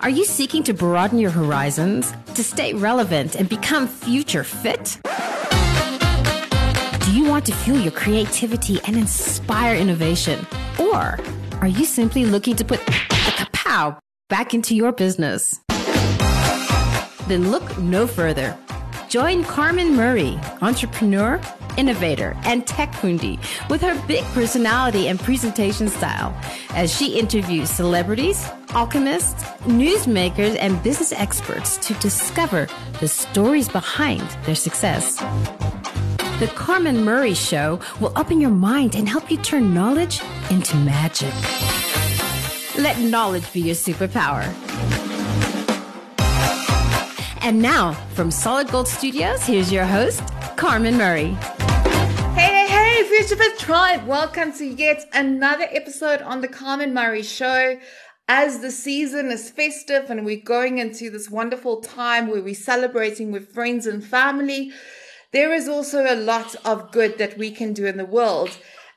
Are you seeking to broaden your horizons, to stay relevant and become future fit? Do you want to fuel your creativity and inspire innovation? Or are you simply looking to put the kapow back into your business? Then look no further. Join Carmen Murray, entrepreneur, innovator, and tech with her big personality and presentation style as she interviews celebrities, alchemists, newsmakers, and business experts to discover the stories behind their success. The Carmen Murray Show will open your mind and help you turn knowledge into magic. Let knowledge be your superpower. And now, from Solid Gold Studios, here's your host, Carmen Murray. Hey, hey, hey, Future Tribe. Welcome to yet another episode on the Carmen Murray Show. As the season is festive and we're going into this wonderful time where we're celebrating with friends and family, there is also a lot of good that we can do in the world.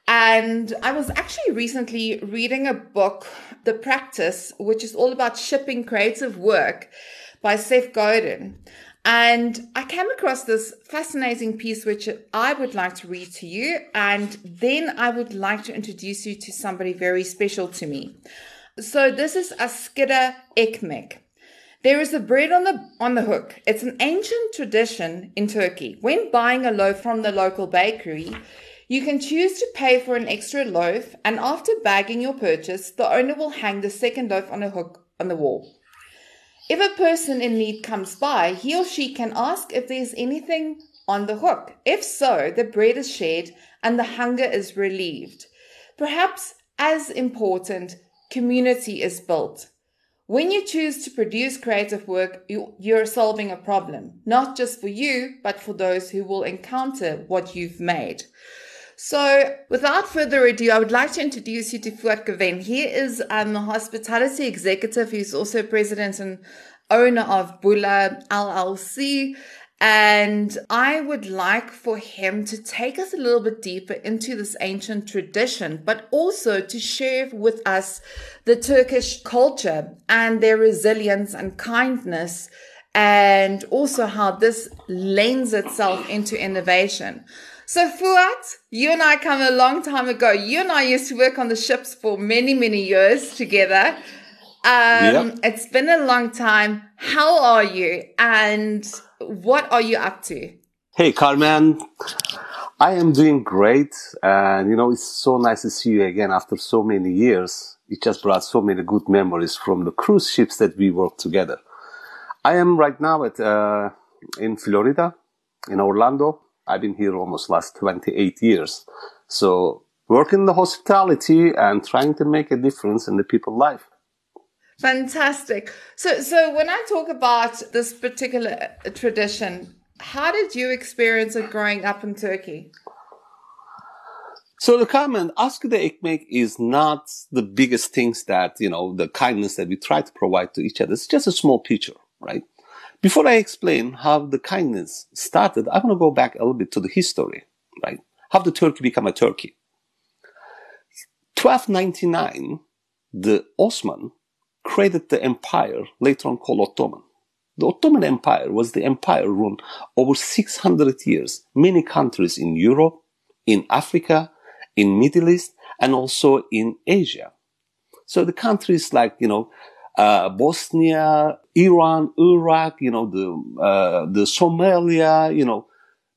And I was actually recently reading a book, The Practice, which is all about shipping creative work by Seth Godin. And I came across this fascinating piece, which I would like to read to you. And then I would like to introduce you to somebody very special to me. So this is Askida Ekmek. There is a bread on the on the hook. It's an ancient tradition in Turkey. When buying a loaf from the local bakery, you can choose to pay for an extra loaf, and after bagging your purchase, the owner will hang the second loaf on a hook on the wall. If a person in need comes by, he or she can ask if there's anything on the hook. If so, the bread is shared and the hunger is relieved. Perhaps as important, community is built. When you choose to produce creative work, you're solving a problem, not just for you, but for those who will encounter what you've made. So, without further ado, I would like to introduce you to Fuat Guven. He is um, a hospitality executive. He's also president and owner of Bula LLC. And I would like for him to take us a little bit deeper into this ancient tradition, but also to share with us the Turkish culture and their resilience and kindness, and also how this lends itself into innovation. So Fuat, you and I come a long time ago. You and I used to work on the ships for many, many years together. Um, yep. It's been a long time. How are you? And what are you up to? Hey, Carmen. I am doing great. And, you know, it's so nice to see you again after so many years. It just brought so many good memories from the cruise ships that we worked together. I am right now at, uh, in Florida, in Orlando. I've been here almost last 28 years. So working in the hospitality and trying to make a difference in the people's life. Fantastic. So, so when I talk about this particular tradition, how did you experience it growing up in Turkey? So the comment, Askıda Ekmek is not the biggest things that, you know, the kindness that we try to provide to each other. It's just a small picture, right? Before I explain how the kindness started, I want to go back a little bit to the history, right? How did Turkey become a Turkey? 1299, the Osman created the empire later on called Ottoman. The Ottoman Empire was the empire ruled over 600 years, many countries in Europe, in Africa, in Middle East, and also in Asia. So the countries like, you know, uh, Bosnia, Iran, Iraq, you know, the, uh, the Somalia, you know,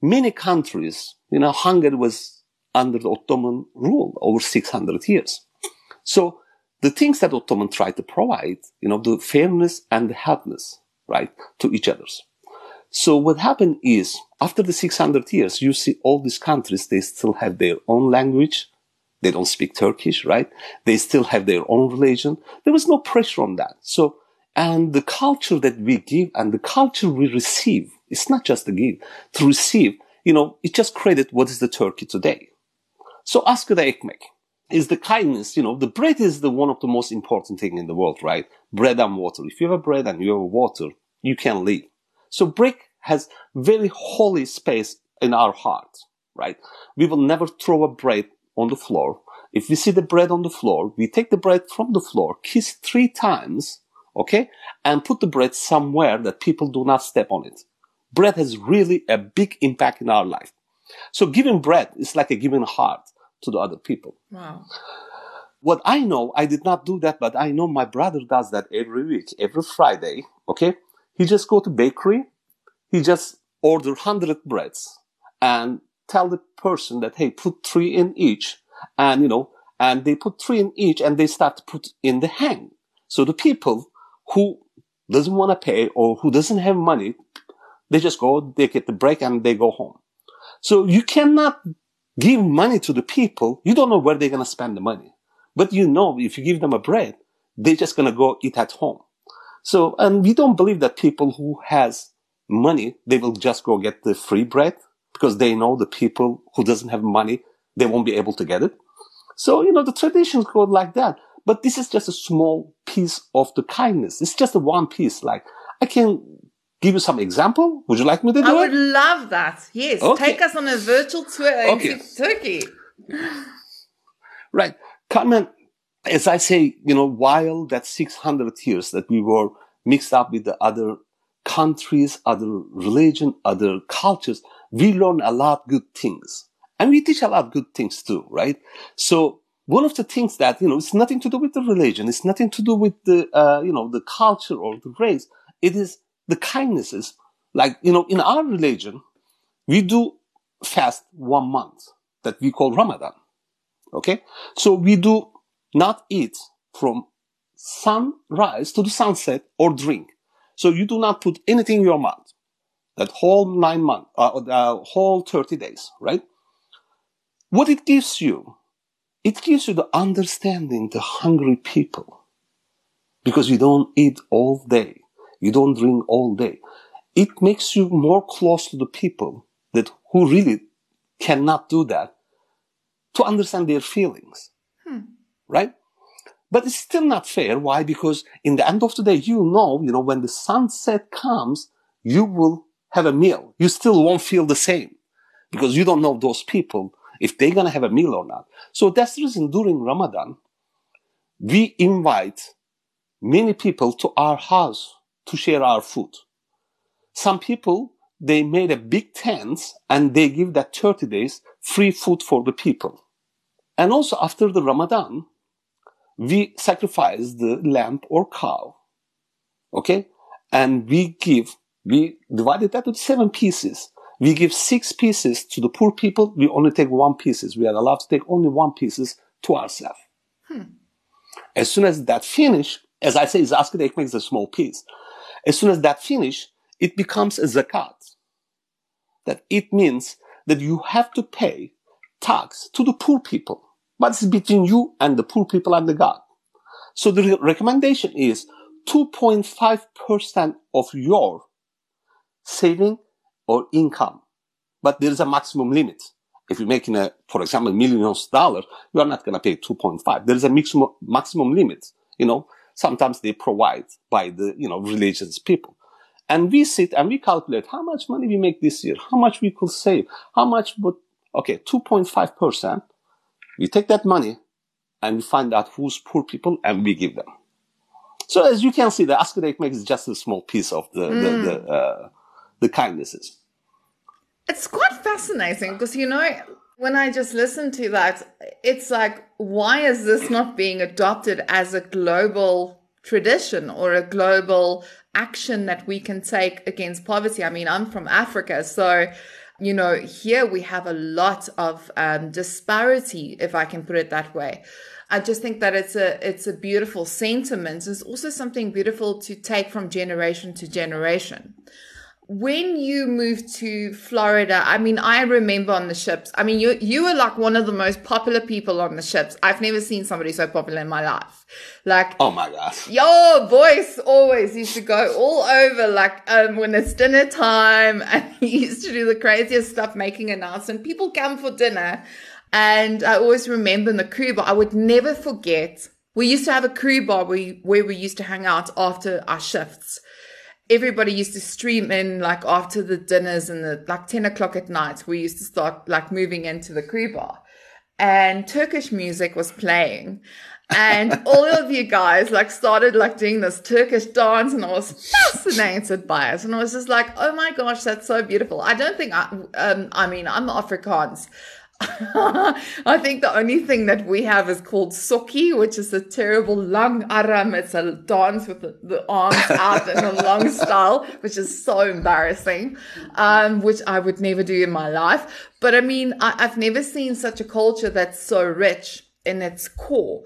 many countries, you know, Hungary was under the Ottoman rule over 600 years. So the things that Ottoman tried to provide, you know, the fairness and the helpness, right, to each others. So what happened is, after the 600 years, you see all these countries, they still have their own language, they don't speak Turkish, right? They still have their own religion. There was no pressure on that. So, and the culture that we give and the culture we receive, it's not just to give, to receive, you know, it just created what is the Turkey today. So Askida Ekmek is the kindness, you know, the bread is the one of the most important thing in the world, right? Bread and water. If you have a bread and you have water, you can live. So bread has very holy space in our heart, right? We will never throw a bread on the floor. If we see the bread on the floor, we take the bread from the floor, kiss three times okay? And put the bread somewhere that people do not step on it. Bread has really a big impact in our life. So giving bread is like a giving heart to the other people. Wow. What I know, I did not do that, but I know my brother does that every week, every Friday. Okay. He just go to bakery. He just order 100 breads and tell the person that, hey, put three in each. And, you know, and they put three in each and they start to put in the hang. So the people who doesn't want to pay or who doesn't have money, they just go, they get the break and they go home. So you cannot give money to the people. You don't know where they're going to spend the money. But you know, if you give them a bread, they're just going to go eat at home. So, and we don't believe that people who has money, they will just go get the free bread because they know the people who doesn't have money, they won't be able to get it. So, you know, the traditions go like that. But this is just a small piece of the kindness. It's just a one piece. Like, I can give you some example. Would you like me to do I it? would love that. Yes. Okay. Take us on a virtual tour Okay. into Turkey. Right. Carmen, as I say, you know, while that 600 years that we were mixed up with the other countries, other religion, other cultures, we learn a lot good things. And we teach a lot good things too, right? So one of the things that, you know, it's nothing to do with the religion. It's nothing to do with the, uh, you know, the culture or the race. It is the kindnesses. Like, you know, in our religion, we do fast one month that we call Ramadan. Okay. So we do not eat from sunrise to the sunset or drink. So you do not put anything in your mouth. That whole nine months, uh, uh, whole 30 days, right? What it gives you, it gives you the understanding the hungry people. Because you don't eat all day. You don't drink all day. It makes you more close to the people that who really cannot do that to understand their feelings. Hmm. Right? But it's still not fair. Why? Because in the end of the day, you know, you know, when the sunset comes, you will have a meal. You still won't feel the same because you don't know those people if they're going to have a meal or not. So that's the reason during Ramadan, we invite many people to our house to share our food. Some people, they made a big tent and they give that 30 days free food for the people. And also after the Ramadan, we sacrifice the lamb or cow. Okay? And we give, we divided that into seven pieces. We give six pieces to the poor people. We only take one pieces. We are allowed to take only one pieces to ourselves. Hmm. As soon as that finish, as I say, Askida Ekmek is a small piece. As soon as that finish, it becomes a zakat. That it means that you have to pay tax to the poor people. But it's between you and the poor people and the God. So the re- recommendation is 2.5% of your saving or income. But there is a maximum limit. If you're making a, for example, millions of dollars, you are not going to pay 2.5. There is a maximum, maximum limit. You know, sometimes they provide by the, you know, religious people. And we sit and we calculate how much money we make this year, how much we could save, how much would, okay, 2.5%. We take that money and we find out who's poor people and we give them. So as you can see, the Askida Ekmek is just a small piece of the, the, the, uh, the kindnesses. It's quite fascinating because, you know, when I just listen to that, it's like, why is this not being adopted as a global tradition or a global action that we can take against poverty? I mean, I'm from Africa, so you know, here we have a lot of um, disparity, if I can put it that way. I just think that it's a it's a beautiful sentiment. It's also something beautiful to take from generation to generation. When you moved to Florida, I mean, I remember on the ships. I mean, you you were like one of the most popular people on the ships. I've never seen somebody so popular in my life. Like, Oh my gosh. your voice always used to go all over like um, when it's dinner time and he used to do the craziest stuff making announcement people come for dinner and i always remember in the crew bar i would never forget we used to have a crew bar where, where we used to hang out after our shifts everybody used to stream in like after the dinners and the like 10 o'clock at night we used to start like moving into the crew bar and Turkish music was playing. and all of you guys like started like doing this Turkish dance and I was fascinated by it. And I was just like, oh my gosh, that's so beautiful. I don't think I, um, I mean, I'm Afrikaans. I think the only thing that we have is called sokkie, which is a terrible langarm. It's a dance with the, the arms out in a long style, which is so embarrassing, um, which I would never do in my life. But I mean, I, I've never seen such a culture that's so rich in its core.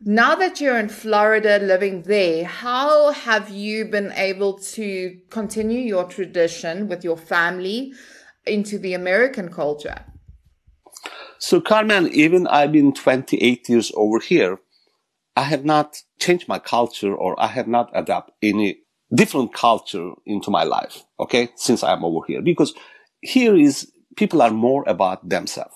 Now that you're in Florida living there, how have you been able to continue your tradition with your family into the American culture? So, Carmen, even I've been 28 years over here, I have not changed my culture or I have not adapted any different culture into my life. Okay. Since I'm over here, because here is people are more about themselves.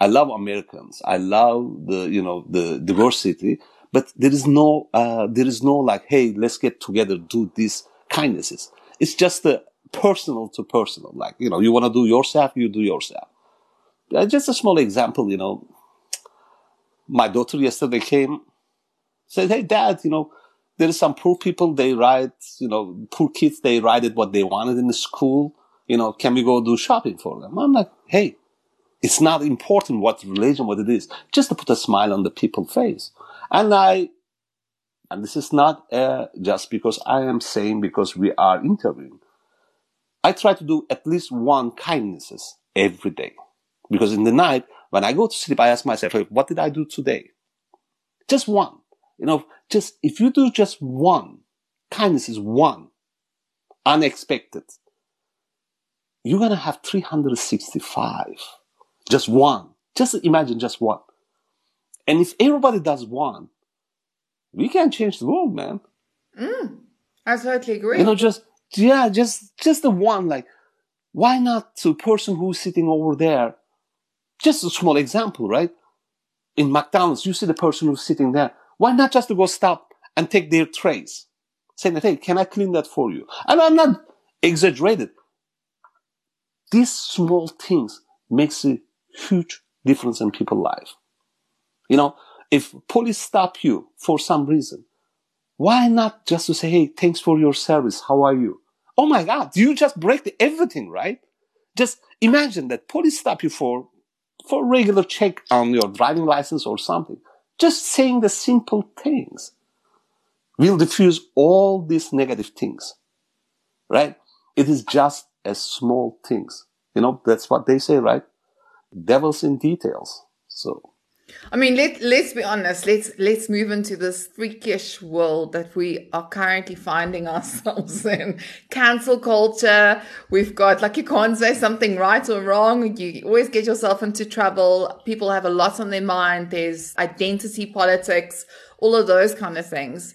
I love Americans. I love the, you know, the diversity, but there is no, uh, there is no like, hey, let's get together, do these kindnesses. It's just personal to personal. Like, you know, you want to do yourself, you do yourself. Uh, just a small example, you know, my daughter yesterday came, said, Hey, dad, you know, there are some poor people, they write, you know, poor kids, they write it what they wanted in the school. You know, can we go do shopping for them? I'm like, Hey, it's not important what religion, what it is, just to put a smile on the people's face. And I, and this is not uh, just because I am saying because we are interviewing. I try to do at least one kindnesses every day. Because in the night, when I go to sleep, I ask myself, hey, what did I do today? Just one. You know, just, if you do just one, kindness is one, unexpected, you're going to have 365. Just one. Just imagine just one. And if everybody does one, we can change the world, man. Mm, I totally agree. You know, just, yeah, just, just the one, like, why not to person who's sitting over there just a small example, right? In McDonald's, you see the person who's sitting there. Why not just to go stop and take their trays? Say hey, can I clean that for you? And I'm not exaggerated. These small things makes a huge difference in people's life. You know, if police stop you for some reason, why not just to say, hey, thanks for your service. How are you? Oh my God, you just break everything, right? Just imagine that police stop you for for a regular check on your driving license or something. Just saying the simple things will diffuse all these negative things, right? It is just as small things. You know, that's what they say, right? Devil's in details. So I mean, let let's be honest. Let's let's move into this freakish world that we are currently finding ourselves in. Cancel culture. We've got like you can't say something right or wrong. You always get yourself into trouble. People have a lot on their mind. There's identity politics, all of those kind of things.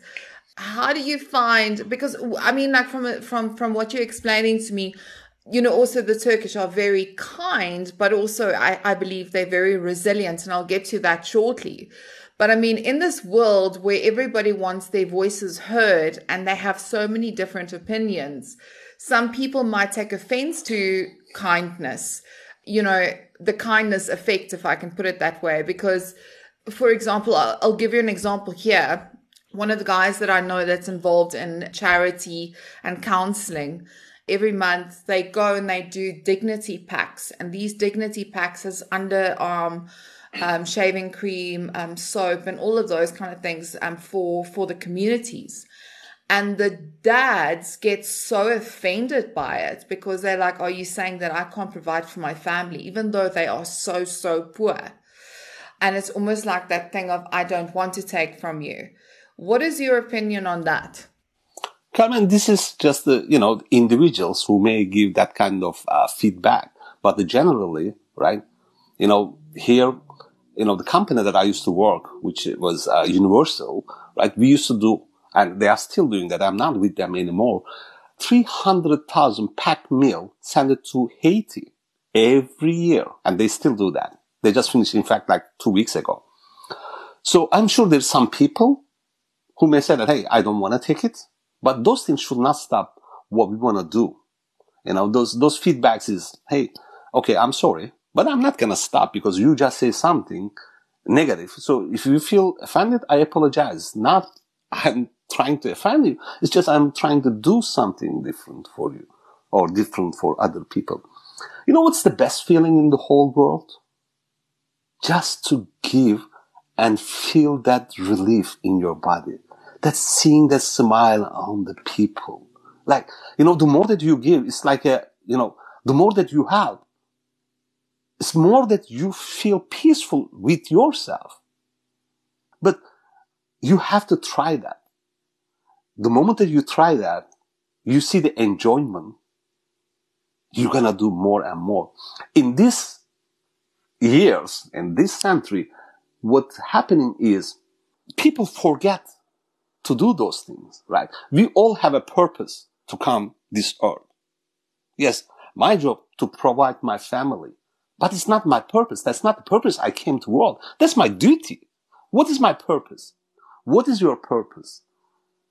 How do you find? Because I mean, like from from from what you're explaining to me, you know, also the Turkish are very kind, but also I, I believe they're very resilient, and I'll get to that shortly. But I mean, in this world where everybody wants their voices heard and they have so many different opinions, some people might take offense to kindness, you know, the kindness effect, if I can put it that way. Because, for example, I'll, I'll give you an example here. One of the guys that I know that's involved in charity and counseling, every month they go and they do dignity packs. And these dignity packs is underarm um, shaving cream um, soap and all of those kind of things um, for for the communities. And the dads get so offended by it because they're like are you saying that i can't provide for my family even though they are so so poor? And it's almost like that thing of i don't want to take from you. What is your opinion on that Carmen, this is just the, you know, individuals who may give that kind of uh, feedback, but generally, right? You know, here, you know, the company that I used to work, which was uh, Universal, right? We used to do, and they are still doing that. I'm not with them anymore. 300,000 packed meal sent to Haiti every year. And they still do that. They just finished, in fact, like two weeks ago. So I'm sure there's some people who may say that, Hey, I don't want to take it. But those things should not stop what we want to do. You know, those, those feedbacks is, hey, okay, I'm sorry, but I'm not going to stop because you just say something negative. So if you feel offended, I apologize. Not I'm trying to offend you. It's just I'm trying to do something different for you or different for other people. You know what's the best feeling in the whole world? Just to give and feel that relief in your body. That seeing that smile on the people. Like, you know, the more that you give, it's like a, you know, the more that you have, it's more that you feel peaceful with yourself. But you have to try that. The moment that you try that, you see the enjoyment. You're gonna do more and more. In these years, in this century, what's happening is people forget to do those things, right? We all have a purpose to come this earth. Yes, my job to provide my family, but it's not my purpose. That's not the purpose I came to world. That's my duty. What is my purpose? What is your purpose?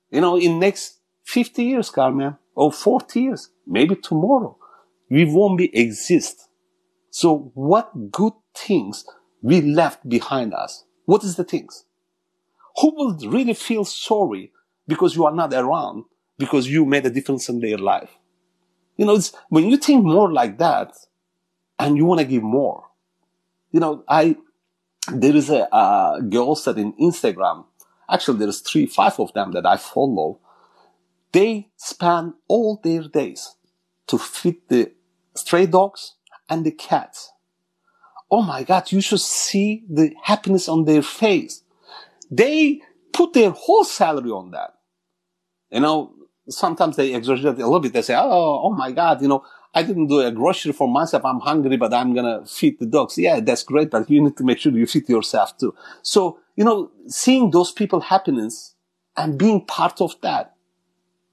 You know, in next 50 years, Carmen, or 40 years, maybe tomorrow, we won't be exist. So what good things we left behind us? What is the things? Who will really feel sorry because you are not around because you made a difference in their life? You know, when you think more like that and you want to give more, you know, I, there is a, a girl that in Instagram, actually there's three, five of them that I follow. They spend all their days to feed the stray dogs and the cats. Oh my God, you should see the happiness on their face. They put their whole salary on that. You know, sometimes they exaggerate a little bit. They say, Oh, oh my God, you know, I didn't do a grocery for myself. I'm hungry, but I'm going to feed the dogs. Yeah, that's great, but you need to make sure you feed yourself too. So, you know, seeing those people happiness and being part of that,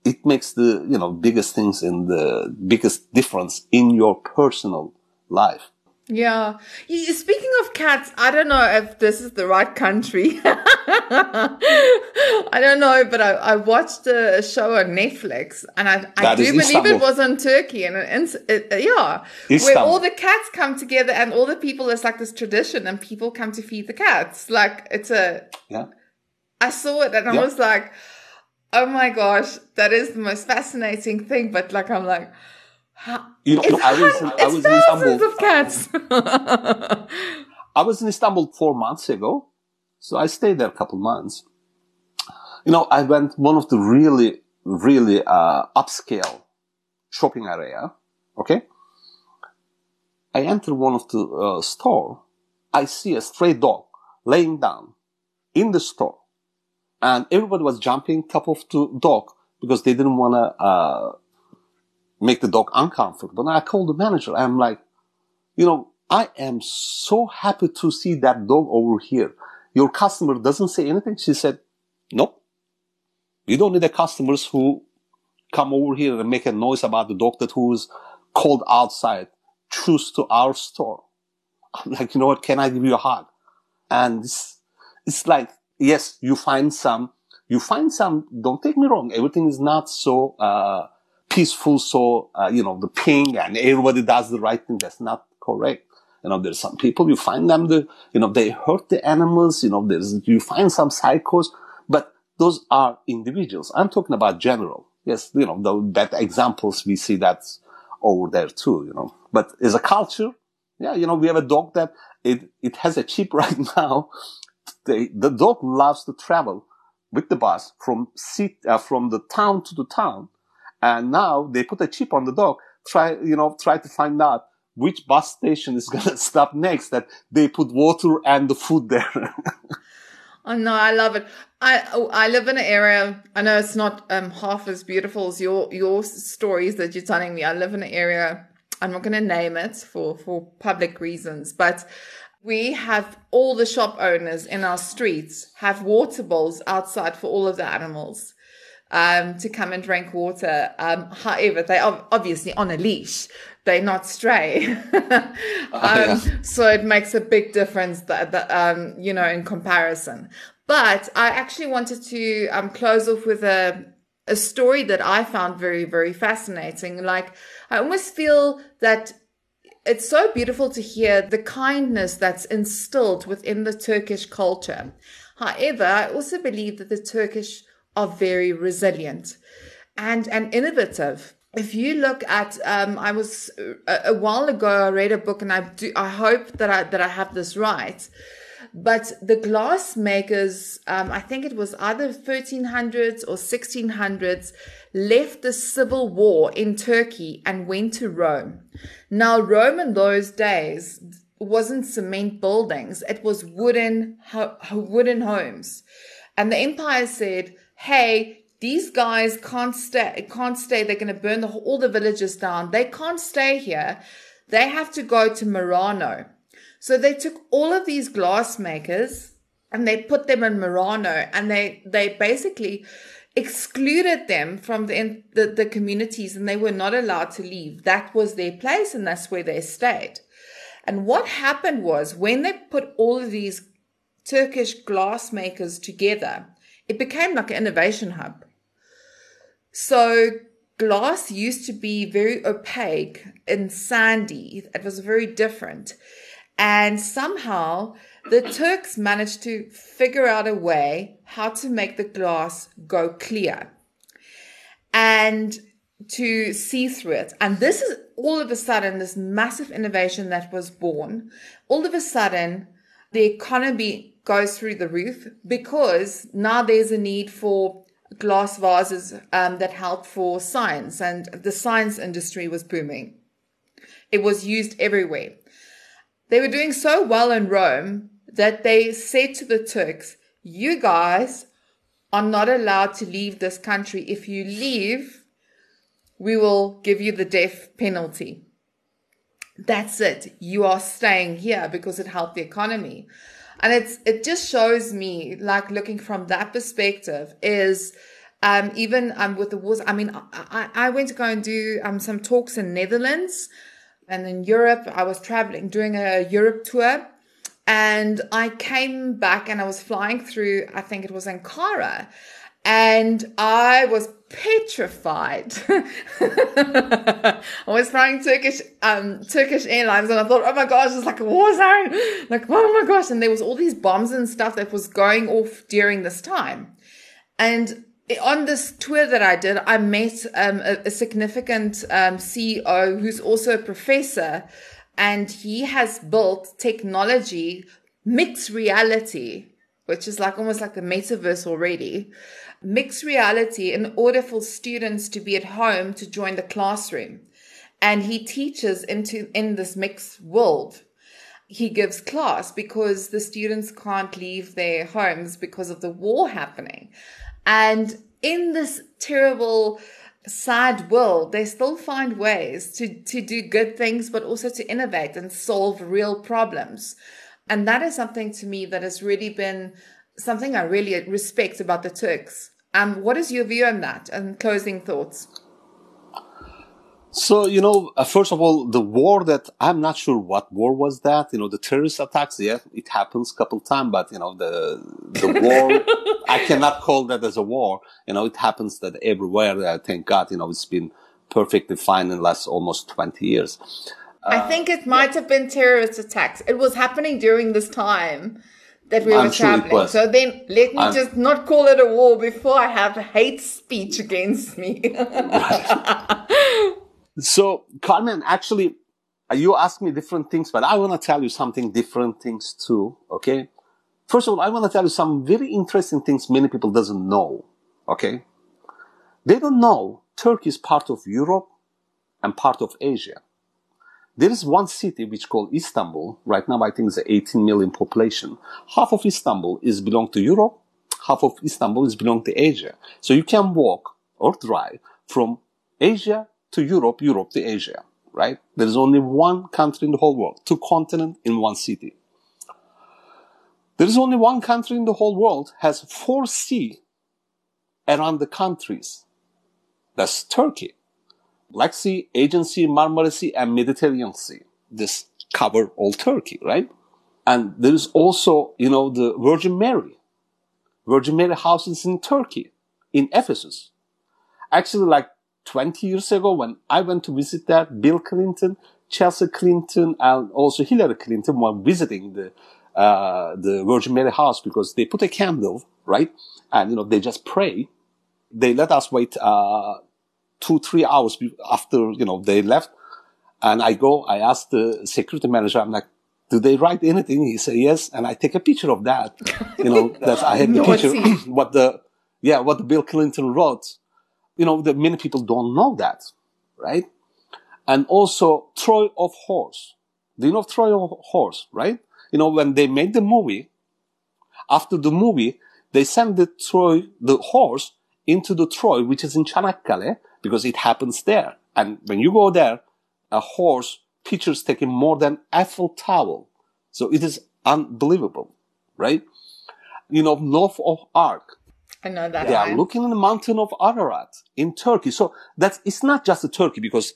it makes the, you know, biggest things in the biggest difference in your personal life. Yeah. Speaking of cats, I don't know if this is the right country. I don't know, but I, I watched a show on Netflix and I, I do believe Istanbul. it was on Turkey and it, it, uh, yeah, Istanbul. where all the cats come together and all the people, it's like this tradition and people come to feed the cats. Like it's a, yeah. I saw it and yeah. I was like, oh my gosh, that is the most fascinating thing. But like, I'm like, you know, I was, I was in Istanbul. of cats. I was in Istanbul four months ago, so I stayed there a couple months. You know, I went one of the really, really uh, upscale shopping area. Okay, I enter one of the uh, store. I see a stray dog laying down in the store, and everybody was jumping top of the dog because they didn't want to. Uh, make the dog uncomfortable. And I called the manager. I'm like, you know, I am so happy to see that dog over here. Your customer doesn't say anything. She said, nope. You don't need the customers who come over here and make a noise about the dog that who's called outside. Choose to our store. I'm like, you know what? Can I give you a hug? And it's, it's like, yes, you find some, you find some, don't take me wrong. Everything is not so, uh, peaceful. So, uh, you know, the ping and everybody does the right thing. That's not correct. You know, there's some people you find them, the, you know, they hurt the animals. You know, there's, you find some psychos, but those are individuals. I'm talking about general. Yes, you know, the bad examples, we see that over there too, you know, but as a culture, yeah, you know, we have a dog that it, it has a chip right now. The, the dog loves to travel with the bus from seat, uh, from the town to the town and now they put a chip on the dog, try, you know, try to find out which bus station is going to stop next that they put water and the food there. oh no, I love it. I I live in an area. I know it's not um, half as beautiful as your your stories that you're telling me. I live in an area. I'm not going to name it for for public reasons, but we have all the shop owners in our streets have water bowls outside for all of the animals um, to come and drink water. Um, however, they are obviously on a leash. They're not stray. um, yeah. So it makes a big difference that, that um, you know, in comparison. But I actually wanted to um, close off with a, a story that I found very, very fascinating. Like, I almost feel that it's so beautiful to hear the kindness that's instilled within the Turkish culture. However, I also believe that the Turkish are very resilient and, and innovative. If you look at, um, I was a, a while ago, I read a book and I do, I hope that I, that I have this right but the glass makers, um, I think it was either 1300s or 1600s, left the civil war in Turkey and went to Rome. Now, Rome in those days wasn't cement buildings; it was wooden ho- wooden homes, and the empire said, "Hey." These guys can't stay. Can't stay. They're going to burn the, all the villages down. They can't stay here. They have to go to Murano. So they took all of these glass makers and they put them in Murano and they, they basically excluded them from the, the, the communities and they were not allowed to leave. That was their place and that's where they stayed. And what happened was when they put all of these Turkish glass makers together, it became like an innovation hub. So glass used to be very opaque and sandy. It was very different. And somehow the Turks managed to figure out a way how to make the glass go clear and to see through it. And this is all of a sudden this massive innovation that was born. All of a sudden, the economy goes through the roof because now there's a need for glass vases um, that help for science, and the science industry was booming. It was used everywhere. They were doing so well in Rome that they said to the Turks, You guys are not allowed to leave this country. If you leave, we will give you the death penalty. That's it. You are staying here because it helped the economy. And it's, it just shows me, like looking from that perspective is, um, even, um, with the wars, I mean, I, I went to go and do, um, some talks in Netherlands and in Europe, I was traveling, doing a Europe tour. And I came back and I was flying through, I think it was Ankara. And I was petrified. I was flying Turkish, um, Turkish Airlines and I thought, oh my gosh, it's like a war zone. Like, oh my gosh. And there was all these bombs and stuff that was going off during this time. And on this tour that I did, I met um, a, a, significant um, CEO who's also a professor, and he has built technology, mixed reality, which is like almost like a metaverse already, mixed reality in order for students to be at home to join the classroom. And he teaches into in this mixed world. He gives class because the students can't leave their homes because of the war happening. And in this terrible, sad world, they still find ways to, to do good things, but also to innovate and solve real problems. And that is something to me that has really been something I really respect about the Turks. Um, what is your view on that and closing thoughts? So, you know, uh, first of all, the war that I'm not sure what war was that. You know, the terrorist attacks, yeah, it happens a couple of times, but you know, the the war, I cannot call that as a war. You know, it happens that everywhere. Uh, thank God, you know, it's been perfectly fine in the last almost 20 years. Uh, I think it might yeah. have been terrorist attacks. It was happening during this time that we I'm were sure traveling. So then let me I'm, just not call it a war before I have hate speech against me. So, Carmen, actually, uh, you ask me different things, but I want to tell you something different things too. Okay. First of all, I want to tell you some very interesting things many people doesn't know. Okay. They don't know Turkey is part of Europe and part of Asia. There is one city which called Istanbul. Right now, I think it's 18 million population. Half of Istanbul is belong to Europe. Half of Istanbul is belong to Asia. So you can walk or drive from Asia to Europe, Europe to Asia, right? There is only one country in the whole world, two continents in one city. There is only one country in the whole world has four sea around the countries. That's Turkey. Black Sea, Aegean Sea, Marmara Sea, and Mediterranean Sea. This cover all Turkey, right? And there is also, you know, the Virgin Mary. Virgin Mary houses in Turkey, in Ephesus. Actually, like 20 years ago when I went to visit that, Bill Clinton Chelsea Clinton and also Hillary Clinton were visiting the uh, the Virgin Mary house because they put a candle, right? And you know they just pray. They let us wait uh, two three hours after you know they left, and I go. I ask the security manager. I'm like, do they write anything? He said yes, and I take a picture of that. You know that I have the picture what the yeah what Bill Clinton wrote. You know that many people don't know that, right? And also Troy of Horse. Do you know Troy of Horse, right? You know, when they made the movie, after the movie, they sent the Troy, the horse into the Troy, which is in Çanakkale, because it happens there. And when you go there, a horse pictures taken more than Eiffel Tower. So it is unbelievable, right? You know, north of Ark. I know that. They are looking in the mountain of Ararat in Turkey. So that's, it's not just a Turkey because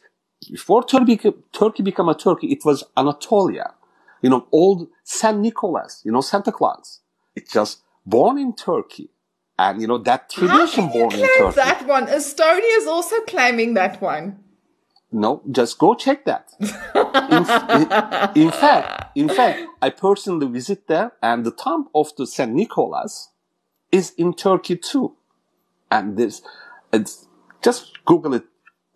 before Turkey, Turkey became a Turkey, it was Anatolia. You know, old Saint Nicholas, you know, Santa Claus. It's just born in Turkey. And, you know, that tradition born in Turkey. that one? Estonia is also claiming that one. No, just go check that. in, in, in, fact, in fact, I personally visit there and the tomb of the Saint Nicholas is in Turkey too. And this, it's, just Google it,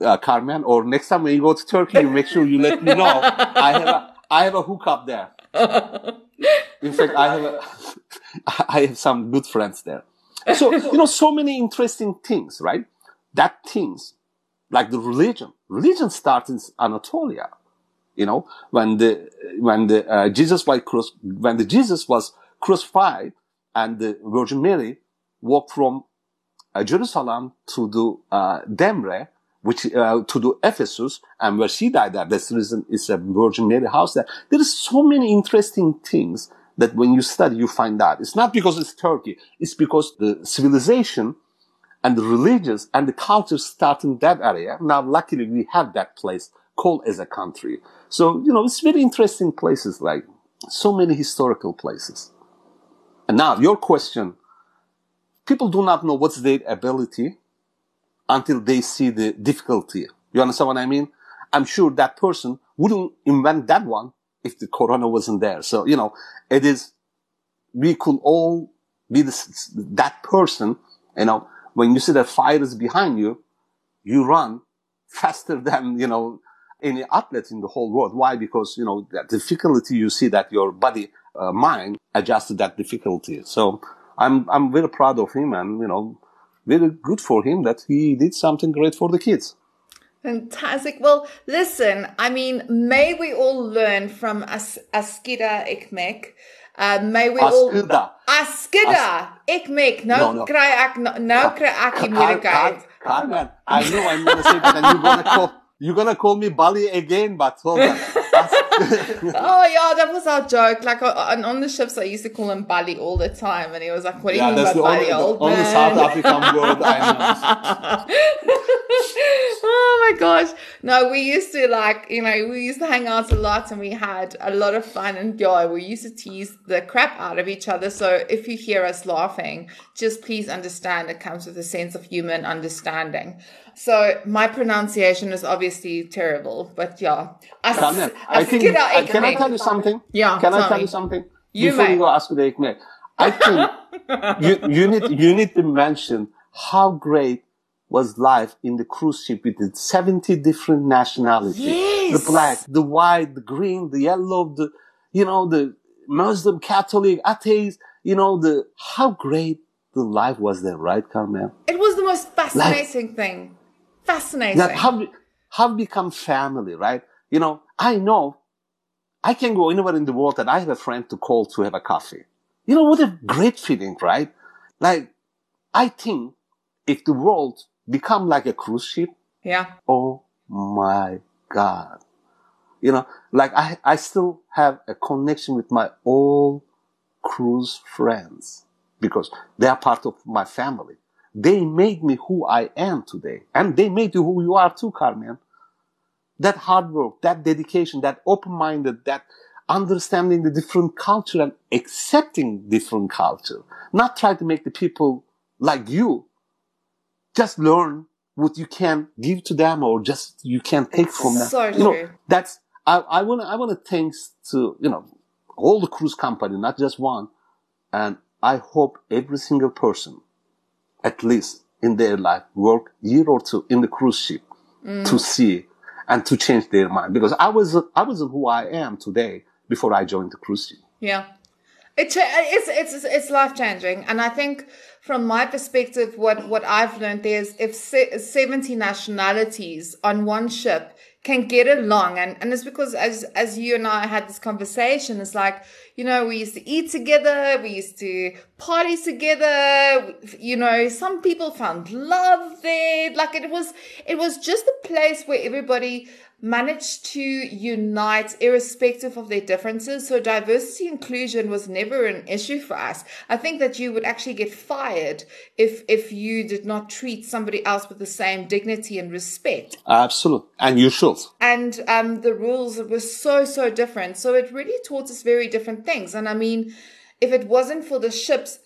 uh, Carmen, or next time when you go to Turkey, you make sure you let me know. I have a, I have a hookup there. In fact, I have a, I have some good friends there. So, you know, so many interesting things, right? That things, like the religion. Religion starts in Anatolia. You know, when the, when the, uh, Jesus was, when the Jesus was crucified and the Virgin Mary walked from uh, Jerusalem to the, uh, Demre, which uh, to do Ephesus, and where she died at. That's the reason it's a Virgin Mary house there. There is so many interesting things that when you study, you find out. It's not because it's Turkey. It's because the civilization and the religions and the culture start in that area. Now, luckily, we have that place called as a country. So, you know, it's very interesting places, like so many historical places. And now, your question. People do not know what's their ability until they see the difficulty. You understand what I mean? I'm sure that person wouldn't invent that one if the corona wasn't there. So, you know, it is, we could all be this, that person, you know, when you see that fire is behind you, you run faster than, you know, any athlete in the whole world. Why? Because, you know, that difficulty you see that your body, uh, mind adjusted that difficulty. So I'm, I'm very proud of him and, you know, very good for him that he did something great for the kids. Fantastic. Well, listen, I mean, may we all learn from As- Askida Ikmek. Uh, may we Askida. all... Askida Ikmek. No, no, no. kry ek, no, nou kry ek die moeilijkheid. Carmen, I know I'm going to say that and you're going to call, you're going to call me Bali again, but hold on. oh yeah, that was our joke. Like uh, on, on the ships, I used to call him Bali all the time, and he was like, "What do you yeah, mean by Bali, old man?" Only South African word I know. oh my gosh! No, we used to like you know we used to hang out a lot, and we had a lot of fun and joy. We used to tease the crap out of each other. So if you hear us laughing, just please understand it comes with a sense of human understanding. So my pronunciation is obviously terrible, but yeah. As, I think, uh, can I tell you something? Yeah. Can I tell you something? You Before may. you go Askida Ekmek, I think you, you need, you need to mention how great was life in the cruise ship with the 70 different nationalities. Yes. The black, the white, the green, the yellow, the, you know, the Muslim, Catholic, atheist, you know, the, how great the life was there, right, Carmel? It was the most fascinating like, thing. Fascinating. That have, have become family, right? You know, I know I can go anywhere in the world and I have a friend to call to have a coffee. You know, what a great feeling, right? Like, I think if the world become like a cruise ship, yeah. Oh my God. You know, like I, I still have a connection with my old cruise friends because they are part of my family. They made me who I am today. And they made you who you are too, Carmen. That hard work, that dedication, that open-minded, that understanding the different culture and accepting different culture. Not try to make the people like you. Just learn what you can give to them or just you can take from them. So you know, that's, I, I want to, I want to thanks to, you know, all the cruise company, not just one. And I hope every single person, at least in their life, work year or two in the cruise ship mm. to see and to change their mind. Because I was, I wasn't who I am today before I joined the cruise ship. Yeah. It, it's, it's, it's life changing. And I think from my perspective, what, what I've learned is if 70 nationalities on one ship can get along. And, and it's because as, as you and I had this conversation, it's like, you know, we used to eat together. We used to party together. You know, some people found love there. Like it was, it was just a place where everybody managed to unite irrespective of their differences. So diversity inclusion was never an issue for us. I think that you would actually get fired if if you did not treat somebody else with the same dignity and respect. Absolutely. And you should. And um, the rules were so, so different. So it really taught us very different things. And I mean, if it wasn't for the ships,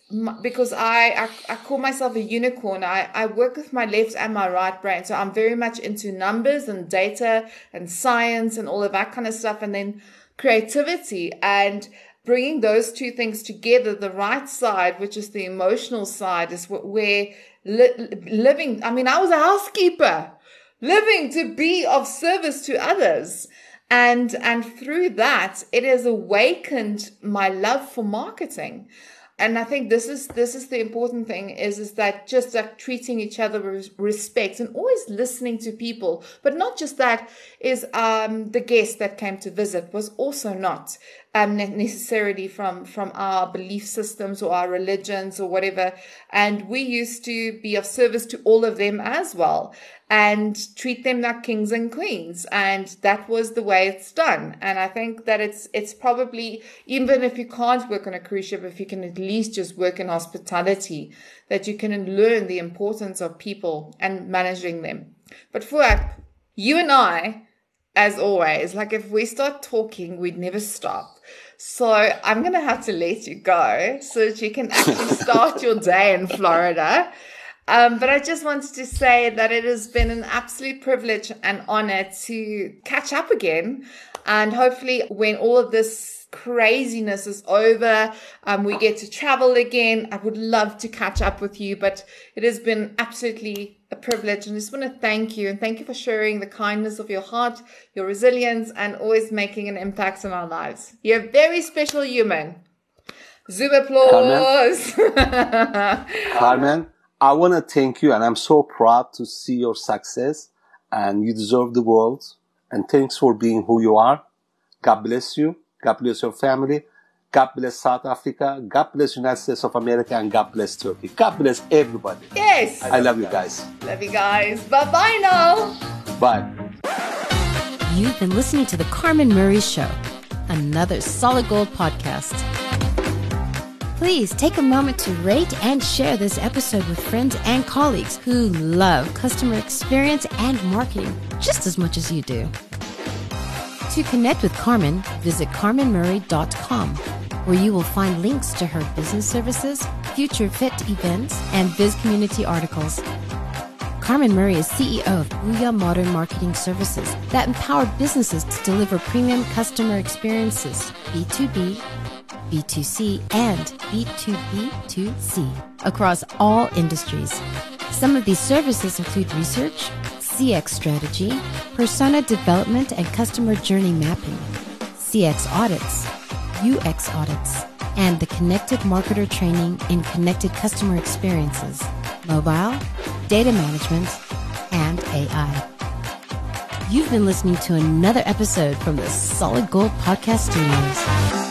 because I, I, I call myself a unicorn, I, I work with my left and my right brain. So I'm very much into numbers and data and science and all of that kind of stuff. And then creativity and bringing those two things together, the right side, which is the emotional side, is where li- living. I mean, I was a housekeeper living to be of service to others. And, and through that, it has awakened my love for marketing. And I think this is, this is the important thing is, is that just like treating each other with respect and always listening to people. But not just that is, um, the guest that came to visit was also not, um, necessarily from, from our belief systems or our religions or whatever. And we used to be of service to all of them as well and treat them like kings and queens. And that was the way it's done. And I think that it's, it's probably, even if you can't work on a cruise ship, if you can at least just work in hospitality, that you can learn the importance of people and managing them. But for you and I, as always, like if we start talking, we'd never stop. So I'm going to have to let you go so that you can actually start your day in Florida. Um, but I just wanted to say that it has been an absolute privilege and honor to catch up again. And hopefully, when all of this craziness is over, um, we get to travel again. I would love to catch up with you, but it has been absolutely a privilege. And I just want to thank you and thank you for sharing the kindness of your heart, your resilience, and always making an impact on our lives. You're a very special human. Zoom applause. Carmen. Carmen. I want to thank you and I'm so proud to see your success and you deserve the world. And thanks for being who you are. God bless you. God bless your family. God bless South Africa. God bless United States of America and God bless Turkey. God bless everybody. Yes. I, love, you guys. Love you guys. Bye bye now. Bye. You've been listening to The Carmen Murray Show, another solid gold podcast. Please take a moment to rate and share this episode with friends and colleagues who love customer experience and marketing just as much as you do. To connect with Carmen, visit carmenmurray.com, where you will find links to her business services, future fit events, and Biz Community articles. Carmen Murray is CEO of Booyah Modern Marketing Services that empower businesses to deliver premium customer experiences, B2B, B2C, and B2B2C across all industries. Some of these services include research, CX strategy, persona development and customer journey mapping, CX audits, UX audits, and the connected marketer training in connected customer experiences, mobile, data management, and AI. You've been listening to another episode from the Solid Gold Podcast Studios.